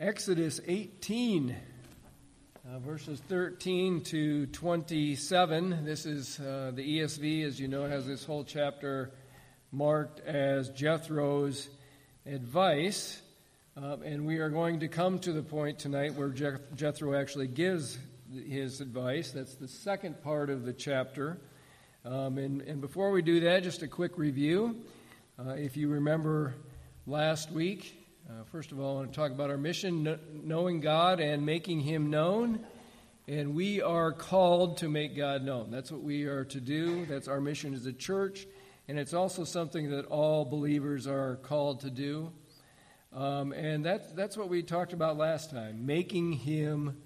Exodus 18, uh, verses 13 to 27. This is uh, the ESV, as you know, has this whole chapter marked as Jethro's advice. Uh, and we are going to come to the point tonight where Jethro actually gives his advice. That's the second part of the chapter. Um, and, and, before we do that, just a quick review. Uh, if you remember last week, uh, first of all, I want to talk about our mission, knowing God and making Him known. And we are called to make God known. That's what we are to do. That's our mission as a church. And it's also something that all believers are called to do. Um, and that's, that's what we talked about last time making Him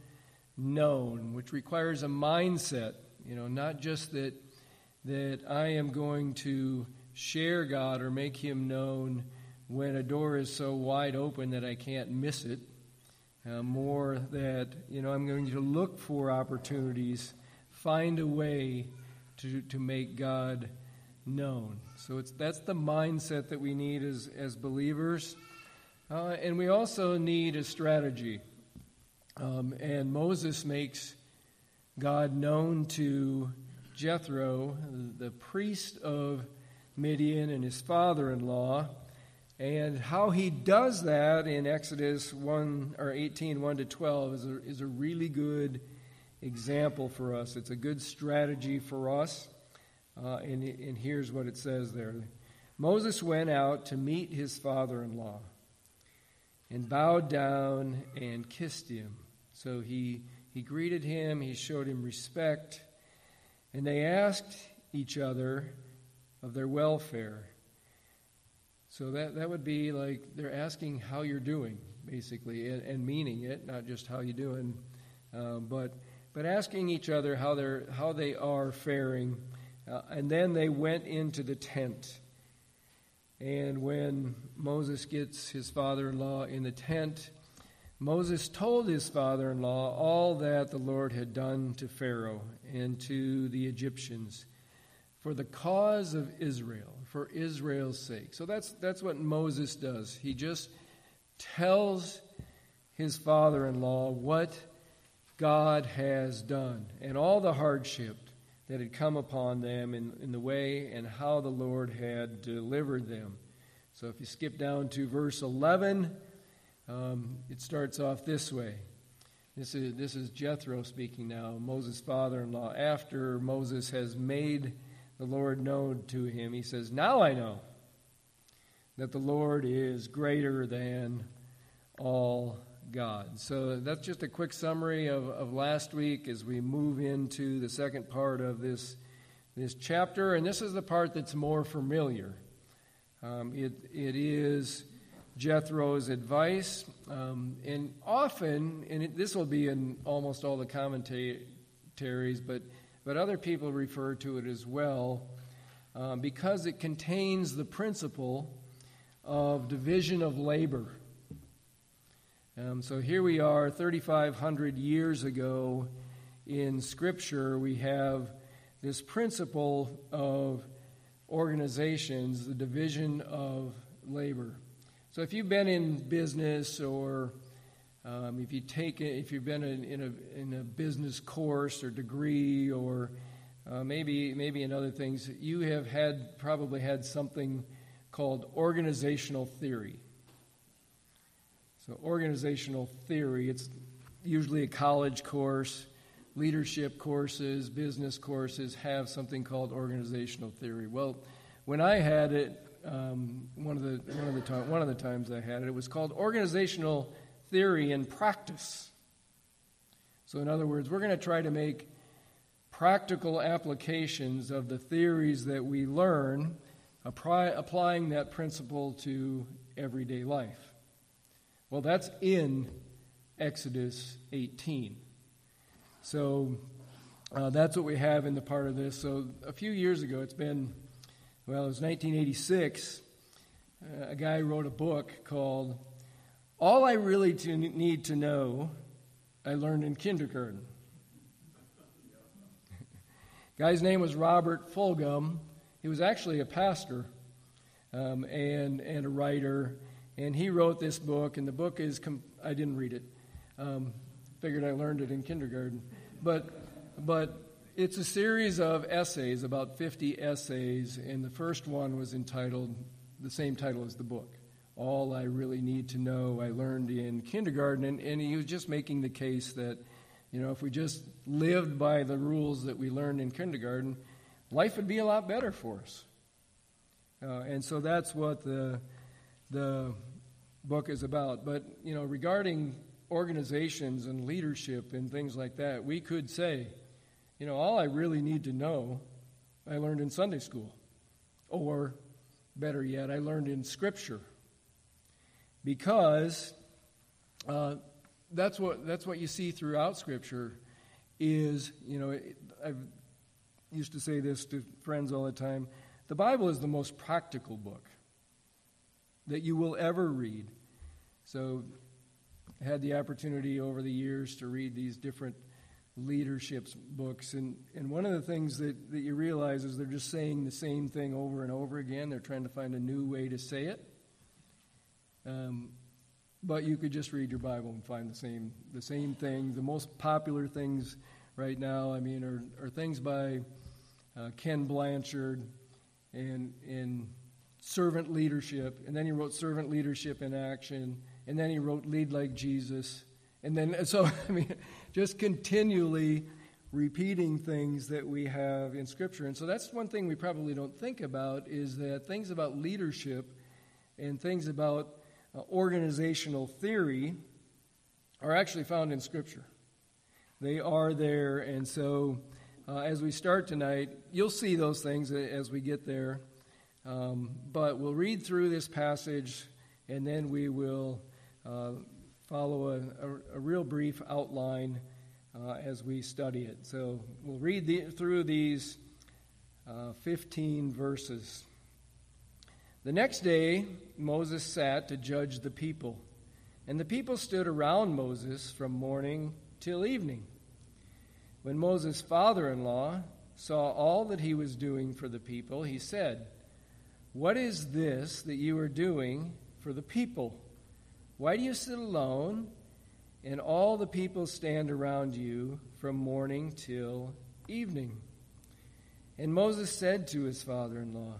known, which requires a mindset. You know, not just that, that I am going to share God or make Him known when a door is so wide open that I can't miss it. Uh, more that, you know, I'm going to look for opportunities, find a way to, to make God known. So it's, that's the mindset that we need as, as believers. Uh, and we also need a strategy. Um, and Moses makes God known to Jethro, the priest of Midian, and his father in law. And how he does that in Exodus 1 or 18, 1 to 12 is a, is a really good example for us. It's a good strategy for us. Uh, and, and here's what it says there Moses went out to meet his father in law and bowed down and kissed him. So he, he greeted him, he showed him respect, and they asked each other of their welfare. So that, that would be like they're asking how you're doing, basically, and, and meaning it, not just how you're doing, uh, but, but asking each other how, they're, how they are faring. Uh, and then they went into the tent. And when Moses gets his father in the tent, Moses told his father in law all that the Lord had done to Pharaoh and to the Egyptians for the cause of Israel, for Israel's sake. So that's, that's what Moses does. He just tells his father in law what God has done and all the hardship that had come upon them in, in the way and how the Lord had delivered them. So if you skip down to verse 11, um, it starts off this way. This is, this is Jethro speaking now, Moses' father in law. After Moses has made the Lord known to him, he says, Now I know that the Lord is greater than all God. So that's just a quick summary of, of last week as we move into the second part of this, this chapter. And this is the part that's more familiar. Um, it, it is Jethro's advice. Um, and often, and it, this will be in almost all the commentaries, but but other people refer to it as well um, because it contains the principle of division of labor. Um, so here we are, 3,500 years ago in Scripture, we have this principle of organizations, the division of labor. So if you've been in business or um, if you take if you've been in, in, a, in a business course or degree or uh, maybe maybe in other things, you have had probably had something called organizational theory. So organizational theory, it's usually a college course. Leadership courses, business courses have something called organizational theory. Well, when I had it, um, one of the one of the time, one of the times I had it, it was called organizational theory and practice. So, in other words, we're going to try to make practical applications of the theories that we learn, apply, applying that principle to everyday life. Well, that's in Exodus 18. So, uh, that's what we have in the part of this. So, a few years ago, it's been, well, it was 1986, uh, a guy wrote a book called all I really need to know, I learned in kindergarten. Guy's name was Robert Fulghum. He was actually a pastor um, and, and a writer, And he wrote this book, and the book is, com- I didn't read it. Um, figured I learned it in kindergarten. But, but it's a series of essays, about 50 essays, and the first one was entitled, the same title as the book All I Really Need to Know I Learned in Kindergarten. And, and he was just making the case that, you know, if we just lived by the rules that we learned in kindergarten, life would be a lot better for us. Uh, and so that's what the, the book is about. But, you know, regarding organizations and leadership and things like that, we could say, you know, all I really need to know, I learned in Sunday school. Or, better yet, I learned in Scripture. Because uh, that's, what, that's what you see throughout Scripture is, you know, I've used to say this to friends all the time the Bible is the most practical book that you will ever read. So, I had the opportunity over the years to read these different leadership books, and, and one of the things that, that you realize is they're just saying the same thing over and over again. They're trying to find a new way to say it. Um, but you could just read your Bible and find the same the same thing. The most popular things right now, I mean, are, are things by uh, Ken Blanchard, and in servant leadership, and then he wrote servant leadership in action, and then he wrote lead like Jesus, and then so I mean, just continually repeating things that we have in Scripture, and so that's one thing we probably don't think about is that things about leadership and things about organizational theory are actually found in Scripture. They are there, and so uh, as we start tonight, you'll see those things as we get there. Um, but we'll read through this passage and then we will uh, follow a, a, a, real brief outline uh, as we study it. So we'll read the, through these uh, 15 verses. The next day, Moses sat to judge the people, and the people stood around Moses from morning till evening. When Moses' father in law saw all that he was doing for the people, he said, What is this that you are doing for the people? Why do you sit alone and all the people stand around you from morning till evening? And Moses said to his father in law,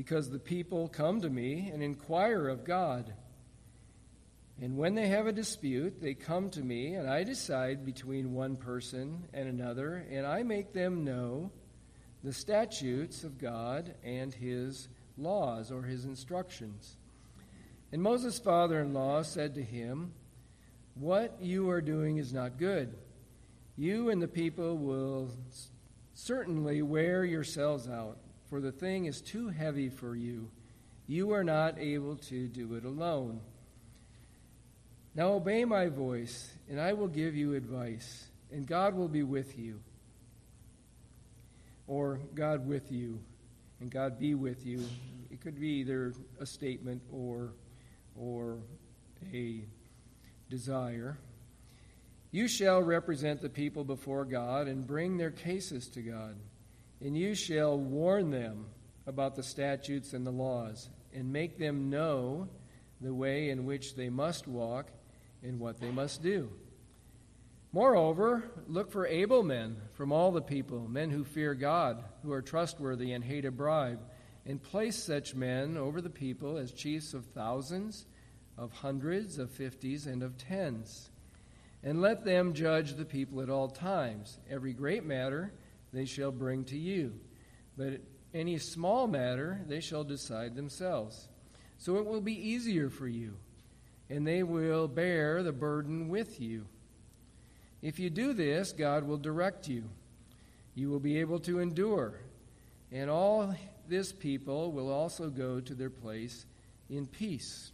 Because the people come to me and inquire of God. And when they have a dispute, they come to me, and I decide between one person and another, and I make them know the statutes of God and his laws or his instructions. And Moses' father in law said to him, What you are doing is not good. You and the people will certainly wear yourselves out, for the thing is too heavy for you. You are not able to do it alone. Now obey my voice, and I will give you advice, and God will be with you. Or God with you, and God be with you. It could be either a statement or, or a desire. You shall represent the people before God and bring their cases to God. And you shall warn them about the statutes and the laws, and make them know the way in which they must walk and what they must do. Moreover, look for able men from all the people, men who fear God, who are trustworthy and hate a bribe, and place such men over the people as chiefs of thousands, of hundreds, of fifties, and of tens. And let them judge the people at all times. Every great matter they shall bring to you, but any small matter they shall decide themselves. So it will be easier for you and they will bear the burden with you. If you do this, God will direct you. You will be able to endure, and all this people will also go to their place in peace.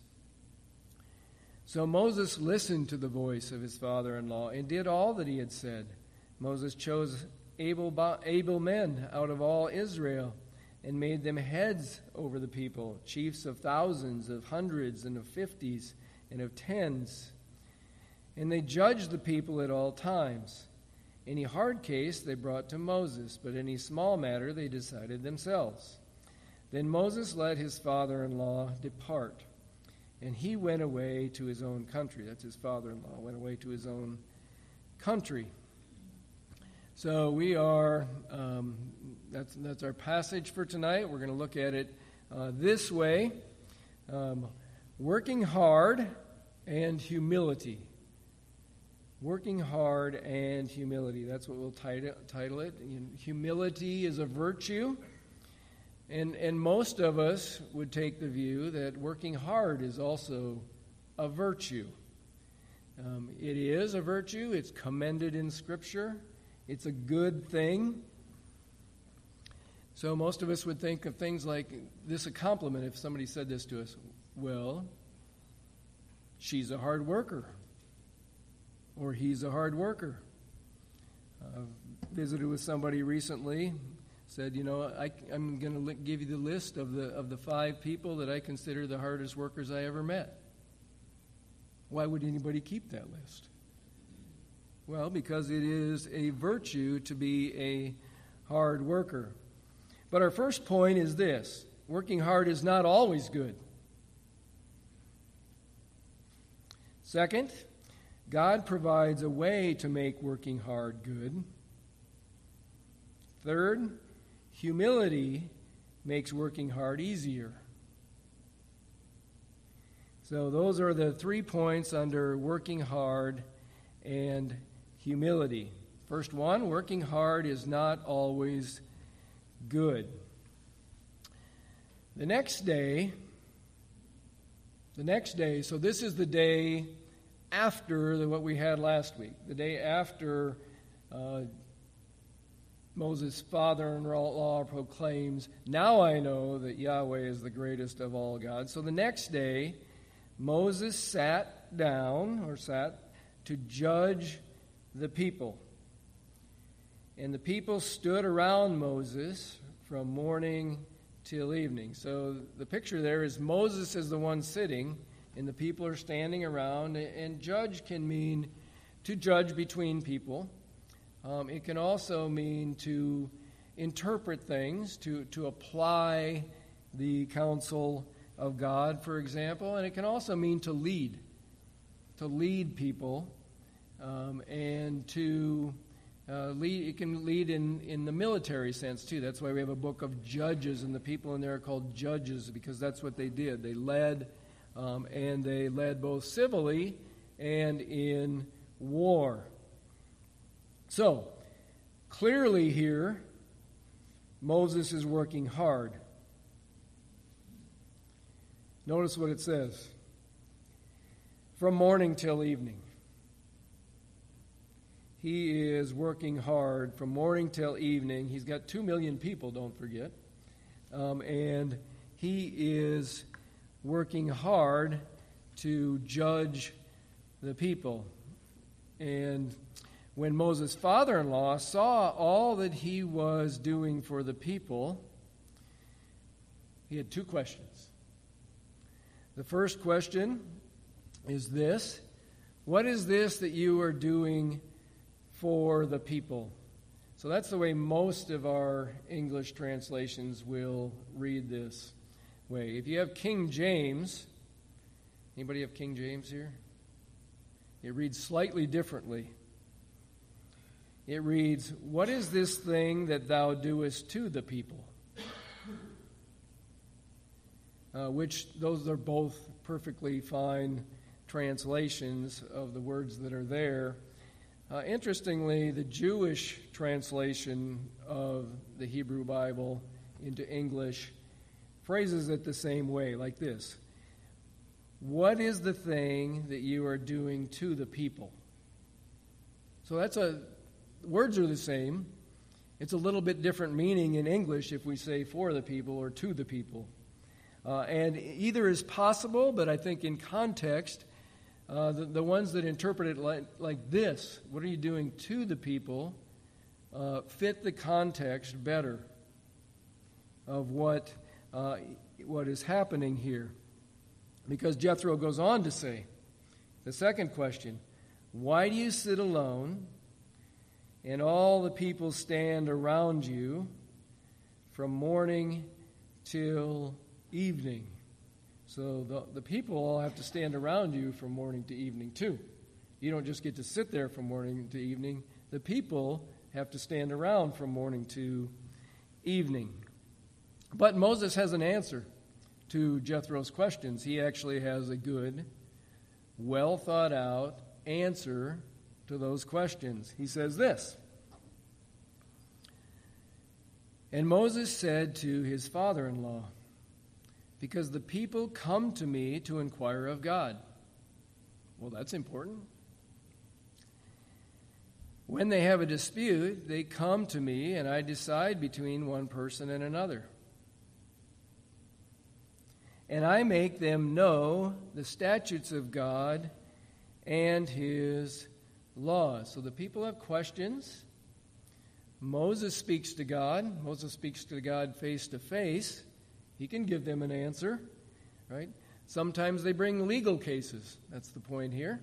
So Moses listened to the voice of his father in law and did all that he had said. Moses chose able, able men out of all Israel and made them heads over the people, chiefs of thousands, of hundreds, and of fifties and of tens. And they judged the people at all times. Any hard case they brought to Moses, but any small matter they decided themselves. Then Moses let his father in law depart. and he went away to his own country. That's his father in law, went away to his own country. So we are, um, that's, that's our passage for tonight. We're going to look at it uh, this way um, working hard and humility. Working hard and humility. That's what we'll title, title it. Humility is a virtue. And, and most of us would take the view that working hard is also a virtue. Um, it is a virtue, it's commended in Scripture, it's a good thing. So most of us would think of things like this a compliment if somebody said this to us. Well, she's a hard worker, or he's a hard worker. I visited with somebody recently said, you know, I, am going to give you the list of the, of the five people that I consider the hardest workers I ever met. Why would anybody keep that list? Well, because it is a virtue to be a hard worker. But our first point is this working hard is not always good. Second, God provides a way to make working hard good. Third, Humility makes working hard easier. So, those are the three points under working hard and humility. First one working hard is not always good. The next day, the next day, so this is the day after the, what we had last week, the day after uh, Moses' father in law proclaims, Now I know that Yahweh is the greatest of all gods. So the next day, Moses sat down, or sat, to judge the people. And the people stood around Moses from morning till evening. So the picture there is Moses is the one sitting, and the people are standing around. And judge can mean to judge between people. Um, it can also mean to interpret things, to, to apply the counsel of God, for example, and it can also mean to lead, to lead people, um, and to uh, lead. It can lead in, in the military sense too. That's why we have a book of judges, and the people in there are called judges because that's what they did. They led, um, and they led both civilly and in war. So, clearly here, Moses is working hard. Notice what it says from morning till evening. He is working hard from morning till evening. He's got two million people, don't forget. Um, and he is working hard to judge the people. And when Moses' father in law saw all that he was doing for the people, he had two questions. The first question is this What is this that you are doing for the people? So that's the way most of our English translations will read this way. If you have King James, anybody have King James here? It reads slightly differently. It reads, What is this thing that thou doest to the people? Uh, which those are both perfectly fine translations of the words that are there. Uh, interestingly, the Jewish translation of the Hebrew Bible into English phrases it the same way, like this What is the thing that you are doing to the people? So that's a words are the same. It's a little bit different meaning in English if we say for the people or to the people. Uh, and either is possible, but I think in context, uh, the, the, ones that interpret it like, like this what are you doing to the people uh, fit the context better of what, uh, what is happening here. Because Jethro goes on to say, the second question, why do you sit alone and all the people stand around you from morning till evening. So the, the people all have to stand around you from morning to evening, too. You don't just get to sit there from morning to evening. The people have to stand around from morning to evening. But Moses has an answer to Jethro's questions. He actually has a good, well thought out answer to those questions. He says this And Moses said to his father in law, Because the people come to me to inquire of God. Well, that's important. When they have a dispute, they come to me, and I decide between one person and another. And I make them know the statutes of God and his laws. So the people have questions. Moses speaks to God. Moses speaks to God face to face. He can give them an answer, right? Sometimes they bring legal cases. That's the point here.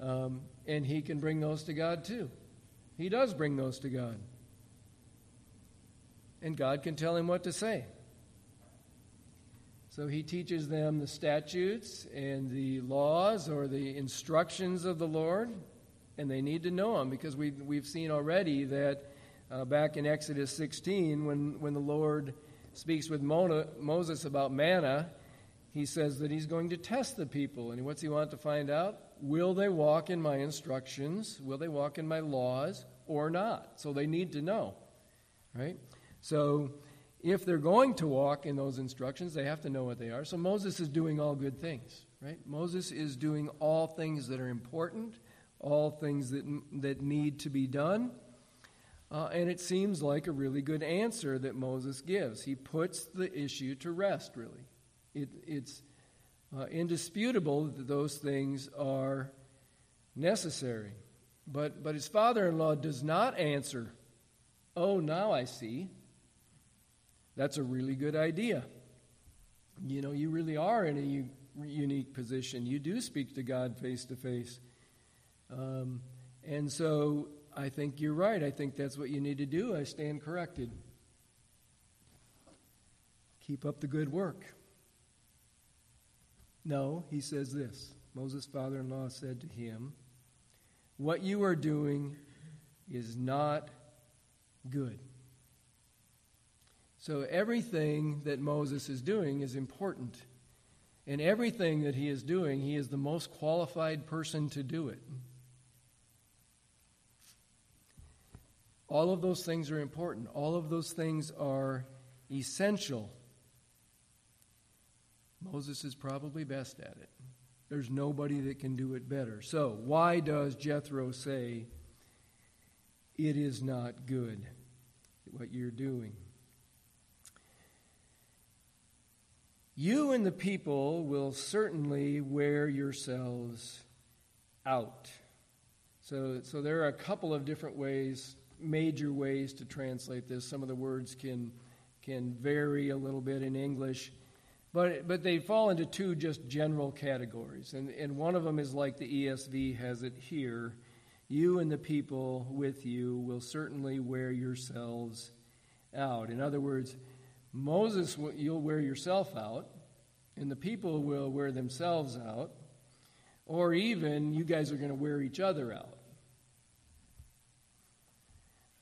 Um, and he can bring those to God too. He does bring those to God. And God can tell him what to say. So he teaches them the statutes and the laws or the instructions of the Lord, and they need to know them because we've, we've seen already that uh, back in Exodus 16, when, when the Lord speaks with Mona, Moses about manna, he says that he's going to test the people. And what's he want to find out? Will they walk in my instructions? Will they walk in my laws or not? So they need to know, right? So if they're going to walk in those instructions, they have to know what they are. So Moses is doing all good things, right? Moses is doing all things that are important, all things that, that need to be done. Uh, and it seems like a really good answer that Moses gives. He puts the issue to rest, really. It, it's uh, indisputable that those things are necessary. But, but his father in law does not answer, Oh, now I see. That's a really good idea. You know, you really are in a u- unique position. You do speak to God face to face. Um, and so I think you're right. I think that's what you need to do. I stand corrected. Keep up the good work. No, he says this. Moses' father in law said to him, What you are doing is not good. So everything that Moses is doing is important. And everything that he is doing, he is the most qualified person to do it. All of those things are important. All of those things are essential. Moses is probably best at it. There's nobody that can do it better. So, why does Jethro say it is not good what you're doing? You and the people will certainly wear yourselves out. So, so there are a couple of different ways, major ways to translate this. Some of the words can, can vary a little bit in English. But, but they fall into two just general categories. And, and one of them is like the ESV has it here You and the people with you will certainly wear yourselves out. In other words, Moses, you'll wear yourself out, and the people will wear themselves out, or even you guys are going to wear each other out.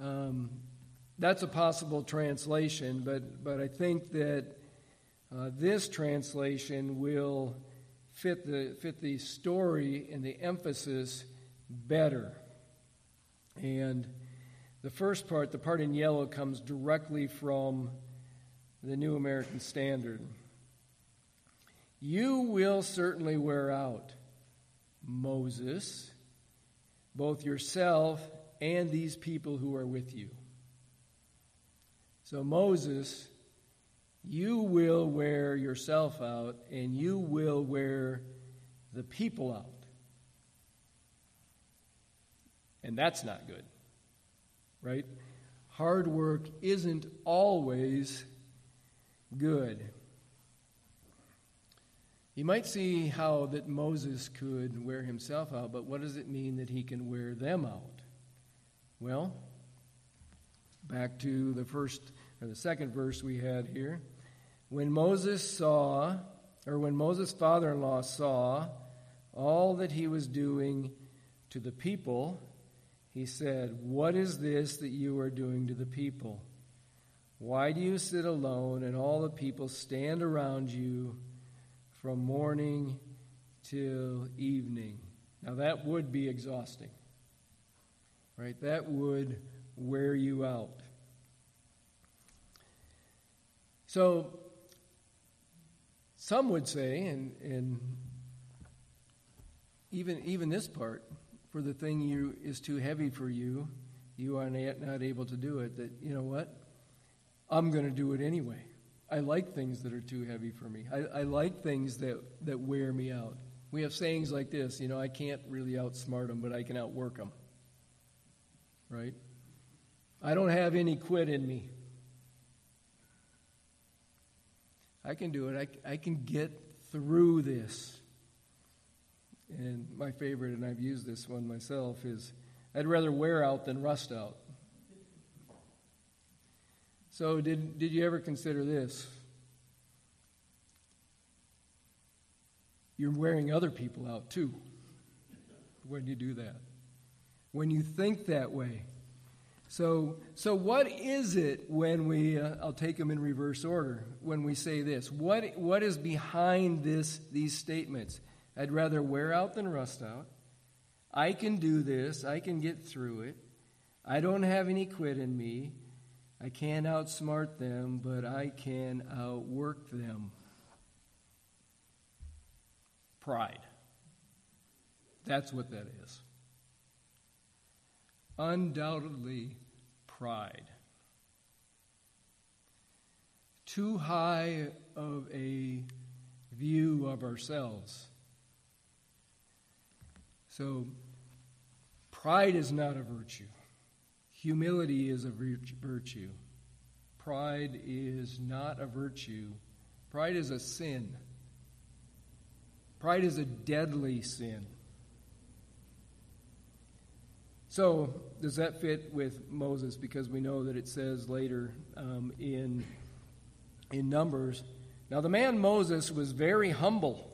Um, that's a possible translation, but, but I think that uh, this translation will fit the, fit the story and the emphasis better. And the first part, the part in yellow, comes directly from the New American Standard. You will certainly wear out, Moses, both yourself and these people who are with you. So, Moses you will wear yourself out and you will wear the people out. And that's not good, right? Hard work isn't always good. You might see how that Moses could wear himself out, but what does it mean that he can wear them out? Well, back to the first or the second verse we had here. When Moses saw or when Moses' father in law saw all that he was doing to the people, he said, What is this that you are doing to the people? Why do you sit alone and all the people stand around you from morning till evening? Now, that would be exhausting, right? That would wear you out. So, some would say, and, and even, even this part, for the thing you is too heavy for you, you are not able to do it, that, you know what? I'm going to do it anyway. I like things that are too heavy for me. I, I like things that, that wear me out. We have sayings like this, you know, I can't really outsmart them, but I can outwork them. Right? I don't have any quit in me. I can do it. I, I can get through this. And my favorite, and I've used this one myself, is I'd rather wear out than rust out. So, did, did you ever consider this? You're wearing other people out too when you do that. When you think that way. So, so what is it when we, uh, I'll take them in reverse order, when we say this? What, what is behind this, these statements? I'd rather wear out than rust out. I can do this. I can get through it. I don't have any quit in me. I can't outsmart them, but I can outwork them. Pride. That's what that is. Undoubtedly, pride. Too high of a view of ourselves so, pride is not a virtue. Humility is a virtue. Pride is not a virtue. Pride is a sin. Pride is a deadly sin. So, does that fit with Moses? Because we know that it says later um, in, in Numbers. Now, the man Moses was very humble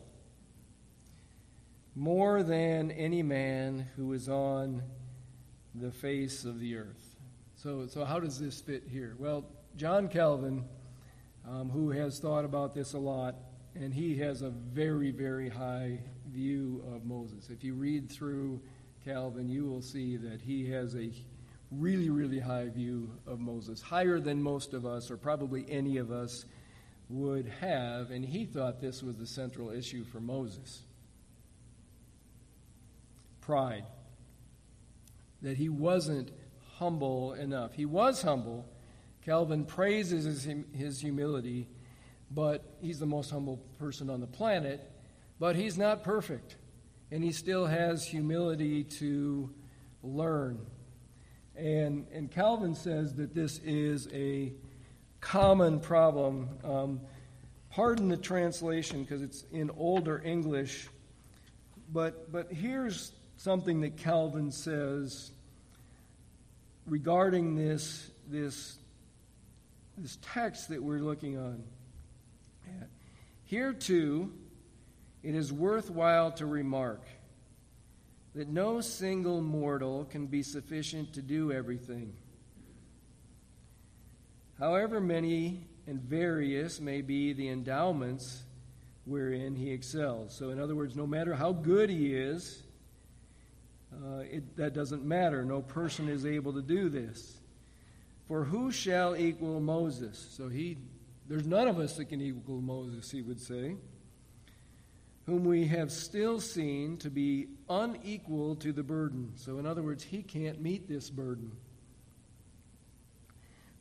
more than any man who is on the face of the earth. So, so how does this fit here? Well, John Calvin, um, who has thought about this a lot, and he has a very, very high view of Moses. If you read through Calvin, you will see that he has a really, really high view of Moses, higher than most of us, or probably any of us, would have, and he thought this was the central issue for Moses pride, that he wasn't humble enough. He was humble. Calvin praises his, his humility, but he's the most humble person on the planet, but he's not perfect. And he still has humility to learn. And, and Calvin says that this is a common problem. Um, pardon the translation because it's in older English, but, but here's something that Calvin says regarding this, this, this text that we're looking on. Here, too, it is worthwhile to remark that no single mortal can be sufficient to do everything. However many and various may be the endowments wherein he excels. So, in other words, no matter how good he is, uh, it, that doesn't matter. No person is able to do this. For who shall equal Moses? So he, there's none of us that can equal Moses, he would say, whom we have still seen to be unequal to the burden. So, in other words, he can't meet this burden.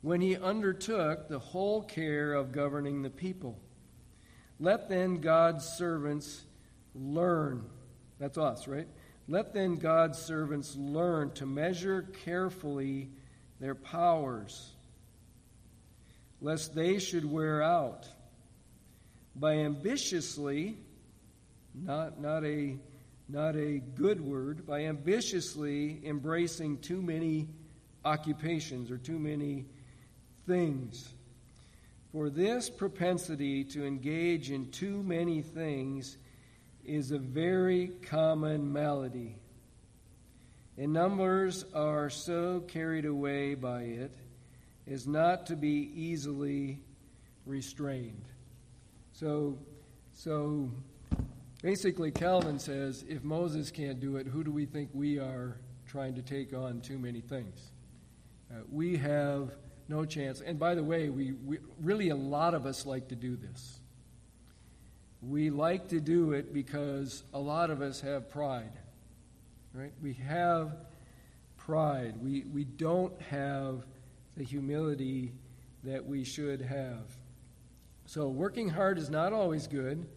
When he undertook the whole care of governing the people. Let then God's servants learn. That's us, right? Let then God's servants learn to measure carefully their powers, lest they should wear out by ambitiously, not, not, a, not a good word, by ambitiously embracing too many occupations or too many things. For this propensity to engage in too many things is a very common malady. And numbers are so carried away by it as not to be easily restrained. So, so basically, Calvin says if Moses can't do it, who do we think we are trying to take on too many things? Uh, we have no chance. And by the way, we, we, really a lot of us like to do this. We like to do it because a lot of us have pride. Right? We have pride. We, we don't have the humility that we should have. So, working hard is not always good,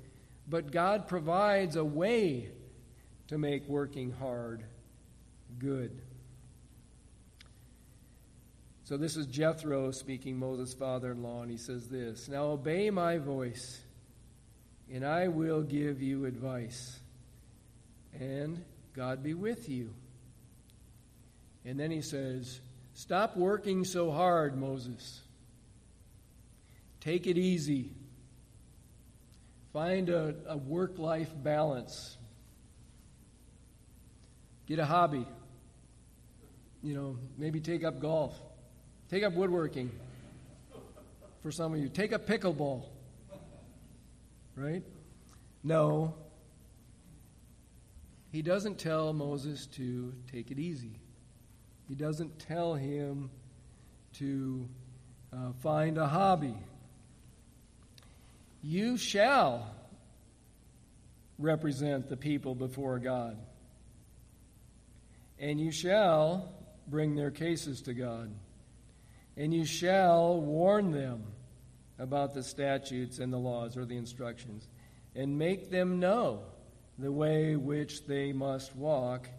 but God provides a way to make working hard good. So this is Jethro speaking, Moses' father in law, and he says this Now obey my voice, and I will give you advice, and God be with you. And then he says, Stop working so hard, Moses. Take it easy. Find a, a work life balance. Get a hobby. You know, maybe take up golf. Take up woodworking for some of you. Take up pickleball. Right? No. He doesn't tell Moses to take it easy. He doesn't tell him to uh, find a hobby. You shall represent the people before God, and you shall bring their cases to God. And you shall warn them about the statutes and the laws or the instructions, and make them know the way which they must walk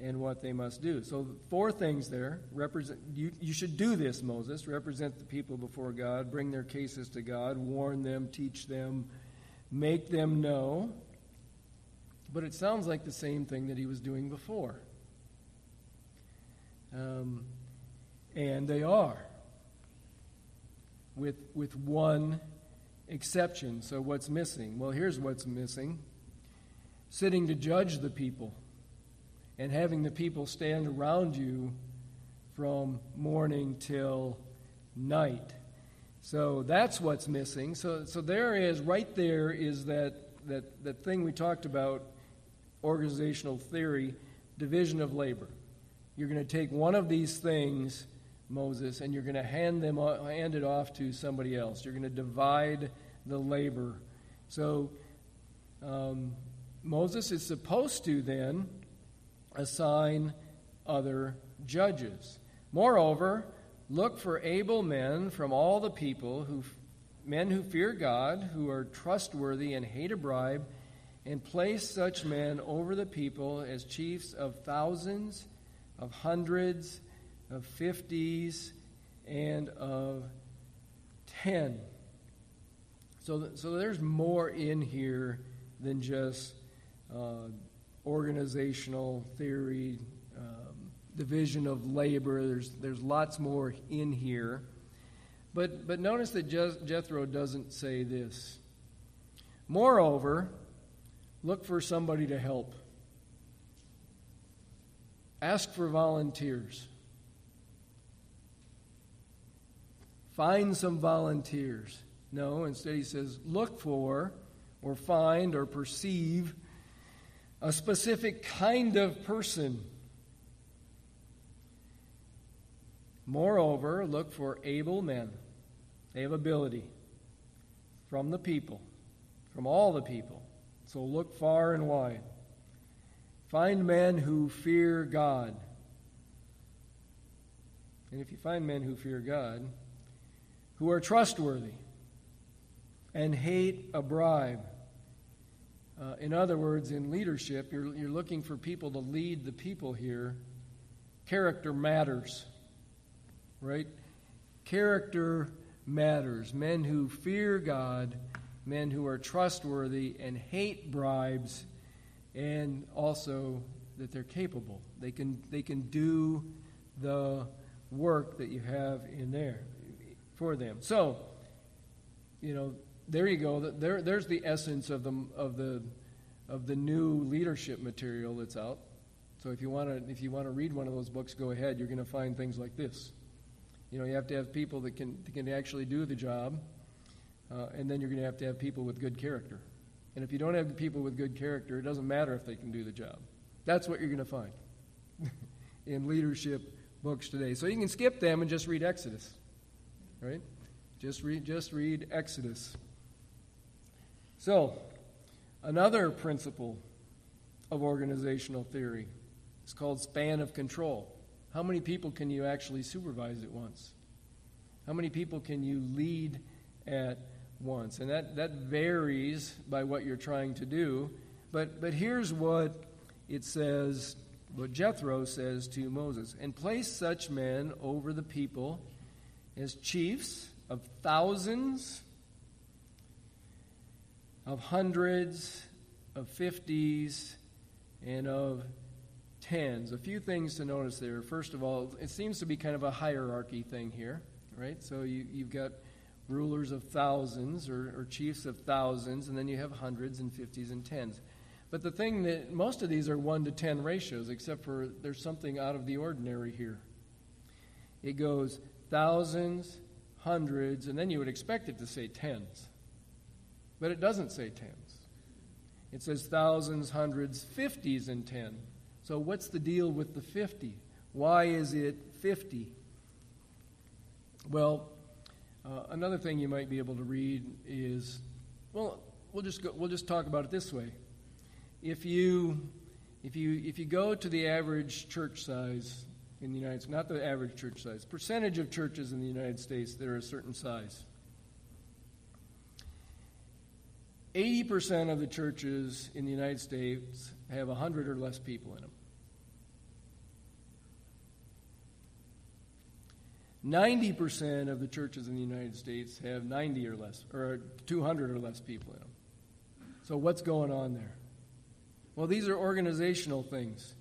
and what they must do. So, four things there. Represent, you, you should do this, Moses. Represent the people before God, bring their cases to God, warn them, teach them, make them know. But it sounds like the same thing that he was doing before. Um, and they are, with, with one exception. So, what's missing? Well, here's what's missing sitting to judge the people and having the people stand around you from morning till night. So that's what's missing. So, so there is, right there is that, that, that thing we talked about, organizational theory, division of labor. You're going to take one of these things Moses, and you're going to hand them hand it off to somebody else. You're going to divide the labor. So um, Moses is supposed to then assign other judges. Moreover, look for able men from all the people who men who fear God, who are trustworthy and hate a bribe, and place such men over the people as chiefs of thousands, of hundreds, of fifties, and of ten. So, so there's more in here than just uh, organizational theory, um, division of labor. There's, there's lots more in here. But, but notice that Jethro doesn't say this. Moreover, look for somebody to help. Ask for volunteers. Find some volunteers. No, instead he says, look for or find or perceive a specific kind of person. Moreover, look for able men. They have ability from the people, from all the people. So look far and wide. Find men who fear God. And if you find men who fear God, who are trustworthy and hate a bribe. Uh, in other words, in leadership, you're, you're looking for people to lead the people here. Character matters, right? Character matters. Men who fear God, men who are trustworthy and hate bribes, and also that they're capable. They can, they can do the work that you have in there for them. So, you know, there you go. There, there's the essence of the of the of the new leadership material that's out. So if you want to if you want to read one of those books, go ahead. You're going to find things like this. You know, you have to have people that can that can actually do the job, uh, and then you're going to have to have people with good character. And if you don't have people with good character, it doesn't matter if they can do the job. That's what you're going to find in leadership books today. So you can skip them and just read Exodus, right? Just read just read Exodus. So, another principle of organizational theory is called span of control. How many people can you actually supervise at once? How many people can you lead at once? And that, that varies by what you're trying to do. But, but here's what it says, what Jethro says to Moses And place such men over the people as chiefs of thousands of hundreds, of fifties, and of tens. A few things to notice there. First of all, it seems to be kind of a hierarchy thing here, right? So you, you've got rulers of thousands or, or chiefs of thousands, and then you have hundreds and fifties and tens. But the thing that most of these are 1 to 10 ratios, except for there's something out of the ordinary here. It goes thousands, hundreds, and then you would expect it to say tens. But it doesn't say tens. It says thousands, hundreds, fifties, and ten. So what's the deal with the 50? Why is it 50? Well, uh, another thing you might be able to read is, well, we'll just go, we'll just talk about it this way. If you if you if you go to the average church size in the United States, not the average church size, percentage of churches in the United States that are a certain size. 80% of the churches in the United States have 100 or less people in them. 90% of the churches in the United States have 90 or less, or 200 or less people in them. So, what's going on there? Well, these are organizational things.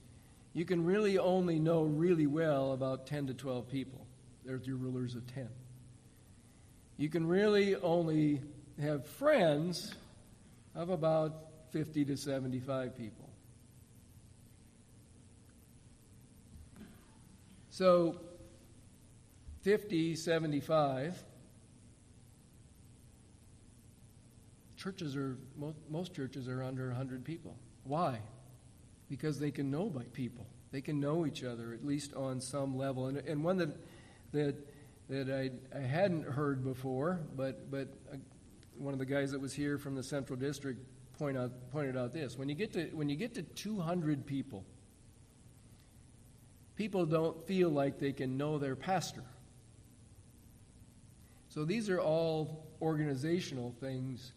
You can really only know really well about 10 to 12 people. There's your rulers of 10. You can really only have friends of about 50 to 75 people. So, 50, 75, churches are, most, most churches are under 100 people. Why? Because they can know by people. They can know each other, at least on some level. And, and one that, that, that I, I hadn't heard before, but, but uh, one of the guys that was here from the Central District point out, pointed out this. When you, get to, when you get to 200 people, people don't feel like they can know their pastor. So these are all organizational things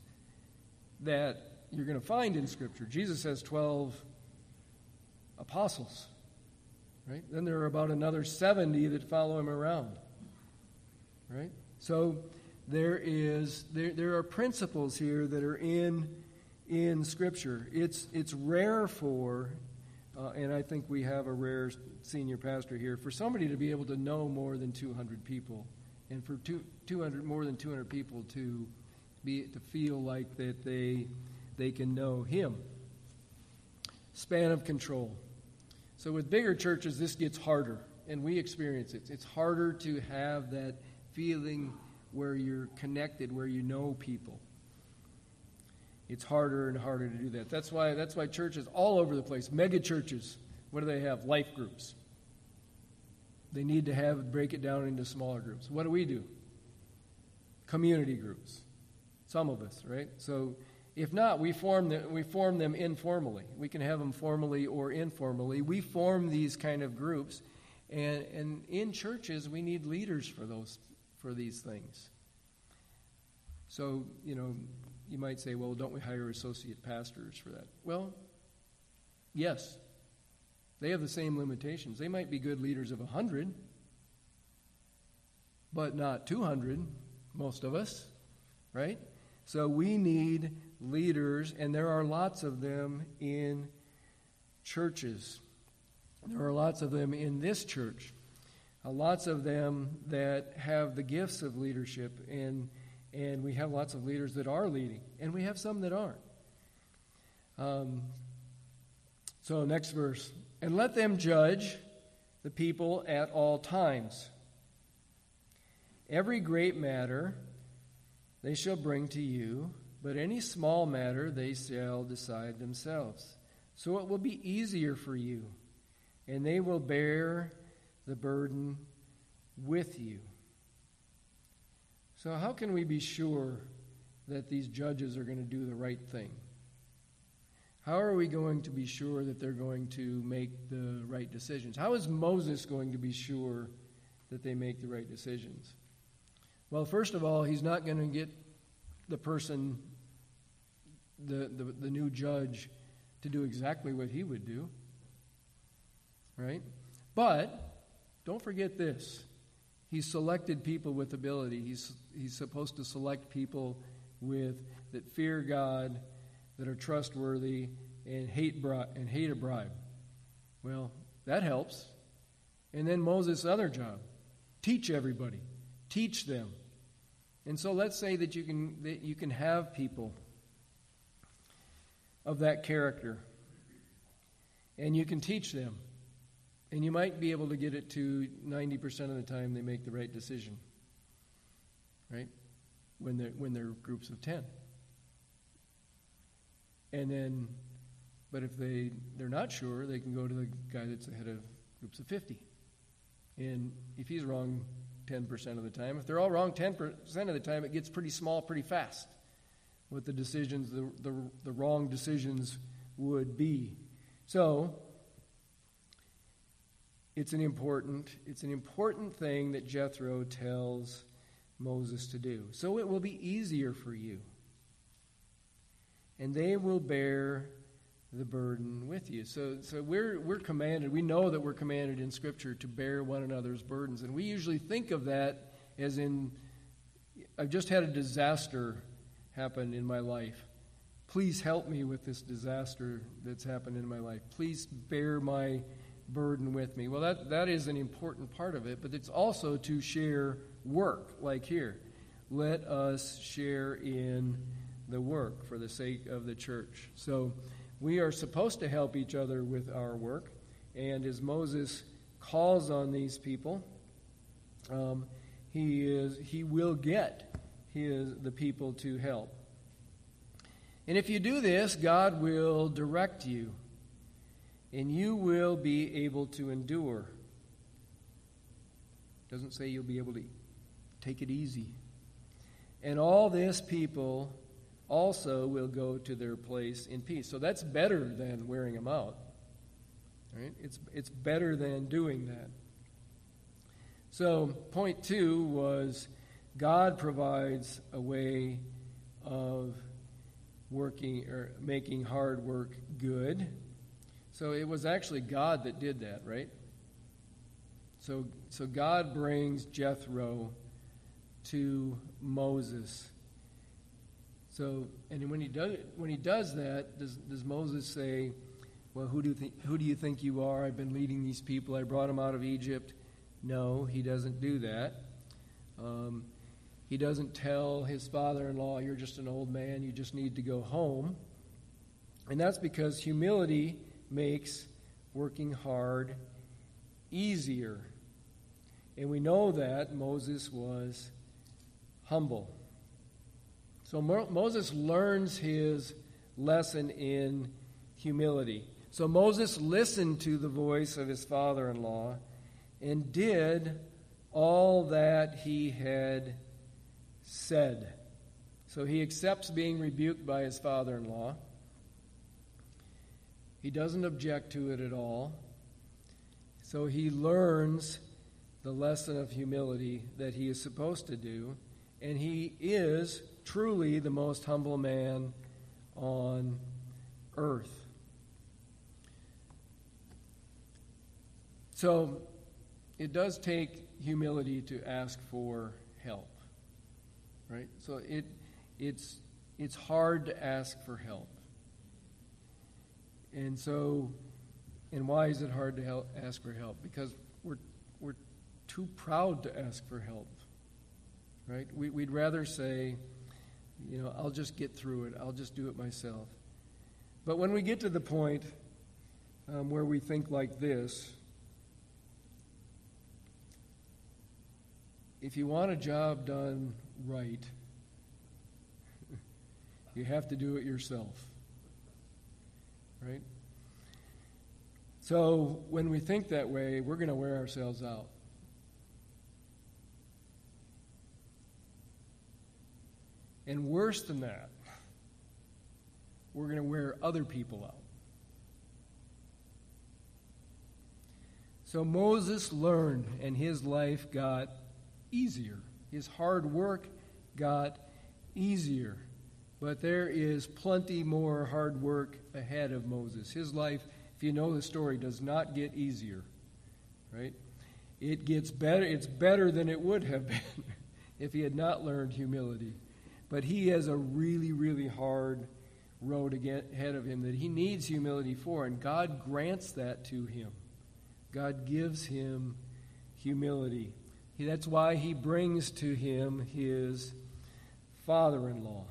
that you're going to find in Scripture. Jesus has 12 apostles, right? Then there are about another 70 that follow him around, right? So there is there, there are principles here that are in in Scripture. It's it's rare for, uh, and I think we have a rare senior pastor here for somebody to be able to know more than 200 people, and for two, 200 more than 200 people to be to feel like that they they can know Him. Span of control. So with bigger churches, this gets harder, and we experience it. It's harder to have that feeling where you're connected, where you know people. It's harder and harder to do that. That's why, that's why churches all over the place, mega churches, what do they have? Life groups. They need to have break it down into smaller groups. What do we do? Community groups. Some of us, right? So if not, we form, them, we form them informally. We can have them formally or informally. We form these kind of groups. And, and in churches, we need leaders for those for these things. So, you know, you might say, well, don't we hire associate pastors for that? Well, yes. They have the same limitations. They might be good leaders of 100, but not 200, most of us, right? So we need leaders, and there are lots of them in churches. There are lots of them in this church uh, lots of them that have the gifts of leadership and And we have lots of leaders that are leading, and we have some that aren't. Um, so, next verse. And let them judge the people at all times. Every great matter they shall bring to you, but any small matter they shall decide themselves. So it will be easier for you, and they will bear the burden with you. So, how can we be sure that these judges are going to do the right thing? How are we going to be sure that they're going to make the right decisions? How is Moses going to be sure that they make the right decisions? Well, first of all, he's not going to get the person, the, the, the new judge, to do exactly what he would do. Right? But don't forget this. He's selected people with ability. He's, he's supposed to select people with that fear God that are trustworthy and hate, bri- and hate a bribe. Well, that helps. And then Moses' other job teach everybody, teach them. And so let's say that you can, that you can have people of that character, and you can teach them. And you might be able to get it to 90% of the time they make the right decision. Right? When they're, when they're groups of 10. And then, but if they, they're not sure, they can go to the guy that's ahead of groups of 50. And if he's wrong 10% of the time, if they're all wrong 10% of the time, it gets pretty small pretty fast what the decisions, the, the, the wrong decisions would be. So, it's an important it's an important thing that Jethro tells Moses to do. So it will be easier for you and they will bear the burden with you. So, so we're, we're commanded, we know that we're commanded in Scripture to bear one another's burdens. And we usually think of that as in, I've just had a disaster happen in my life. Please help me with this disaster that's happened in my life. Please bear my burden with me. Well, that, that is an important part of it, but it's also to share work, like here. Let us share in the work for the sake of the church. So we are supposed to help each other with our work. And as Moses calls on these people, um, he, is, he will get his, the people to help. And if you do this, God will direct you, and you will be able to endure. Doesn't say you'll be able to take it easy. And all this people also will go to their place in peace. So that's better than wearing them out. Right? It's, it's better than doing that. So, point two was God provides a way of working or making hard work good. So it was actually God that did that, right? So, so God brings Jethro to Moses so, and when he does when he does that, does does Moses say, "Well, who do you think who do you think you are? I've been leading these people. I brought them out of Egypt." No, he doesn't do that. Um, he doesn't tell his father-in-law, "You're just an old man. You just need to go home." And that's because humility makes working hard easier. And we know that Moses was humble. So Mo- Moses learns his lesson in humility. So Moses listened to the voice of his father in law and did all that he had said. So he accepts being rebuked by his father in law. He doesn't object to it at all. So he learns the lesson of humility that he is supposed to do, and he is truly the most humble man on earth. So it does take humility to ask for help. Right? So it it's it's hard to ask for help. And so and why is it hard to help, ask for help? Because we're we're too proud to ask for help right? We, would rather say, you know, I'll just get through it, I'll just do it myself. But when we get to the point um, where we think like this, if you want a job done right, you have to do it yourself. Right? So when we think that way, we're going to wear ourselves out. And worse than that, we're going to wear other people out. So Moses learned, and his life got easier. His hard work got easier. But there is plenty more hard work ahead of Moses. His life, if you know the story, does not get easier. Right? It gets better. It's better than it would have been if he had not learned humility. But he has a really, really hard road ahead of him that he needs humility for, and God grants that to him. God gives him humility. That's why he brings to him his father in law.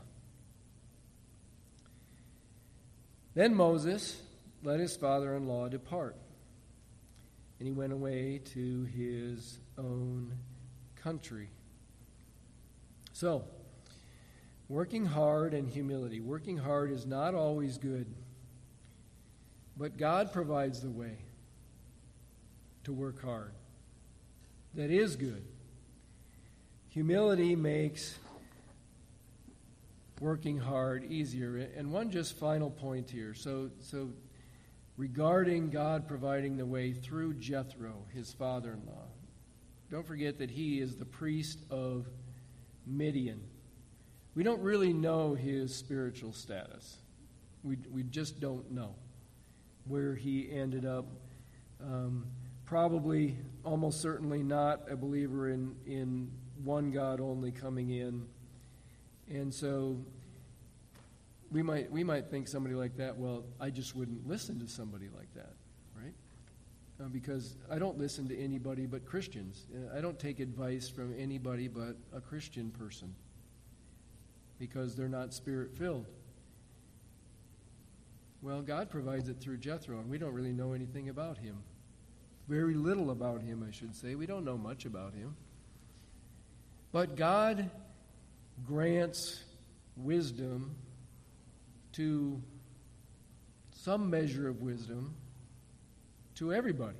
Then Moses let his father in law depart, and he went away to his own country. So, working hard and humility. Working hard is not always good, but God provides the way to work hard that is good. Humility makes working hard easier. And one just final point here. So, so regarding God providing the way through Jethro, his father in law, don't forget that he is the priest of Midian. We don't really know his spiritual status. We, we just don't know where he ended up. Um, probably, almost certainly not a believer in, in one God only coming in. And so we might, we might think somebody like that, well, I just wouldn't listen to somebody like that, right? Uh, because I don't listen to anybody but Christians. Uh, I don't take advice from anybody but a Christian person because they're not spirit filled. Well, God provides it through Jethro, and we don't really know anything about him very little about him, I should say. We don't know much about him. But God grants wisdom to some measure of wisdom to everybody,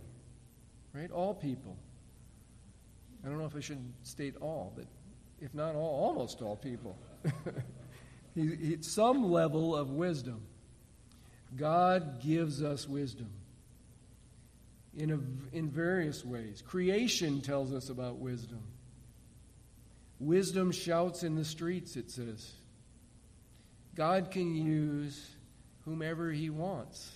right? All people. I don't know if I should state all, but if not all, almost all people. he, he, some level of wisdom. God gives us wisdom in, a, in various ways. Creation tells us about wisdom. Wisdom shouts in the streets, it says. God can use whomever He wants,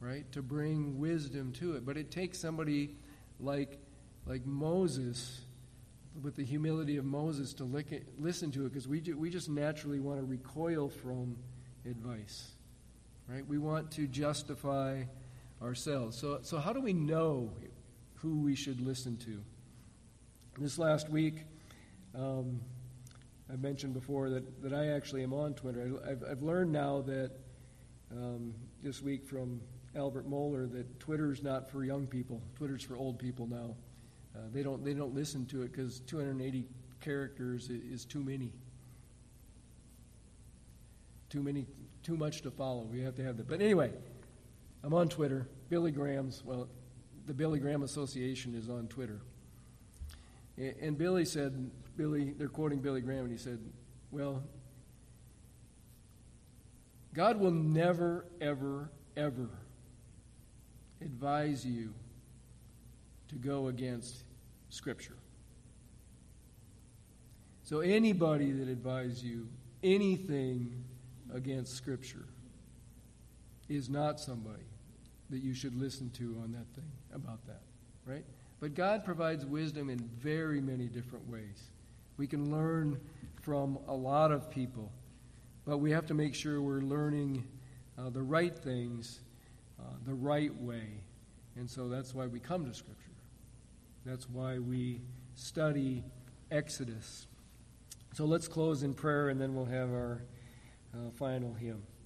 right, to bring wisdom to it. But it takes somebody like, like Moses, with the humility of Moses, to listen to it, because we, we just naturally want to recoil from advice, right? We want to justify ourselves. So, so how do we know who we should listen to? This last week, um, I mentioned before that, that I actually am on Twitter. I, have I've learned now that um, this week from Albert Mohler that Twitter's not for young people. Twitter's for old people now. Uh, they don't they don't listen to it because 280 characters is, is too many. Too many, too much to follow. We have to have that. But anyway, I'm on Twitter. Billy Graham's, well, the Billy Graham Association is on Twitter. And Billy said, Billy, they're quoting Billy Graham, and he said, Well, God will never, ever, ever advise you to go against Scripture. So anybody that advises you anything against Scripture is not somebody that you should listen to on that thing, about that, right? But God provides wisdom in very many different ways. We can learn from a lot of people, but we have to make sure we're learning uh, the right things uh, the right way. And so that's why we come to Scripture. That's why we study Exodus. So let's close in prayer and then we'll have our uh, final hymn.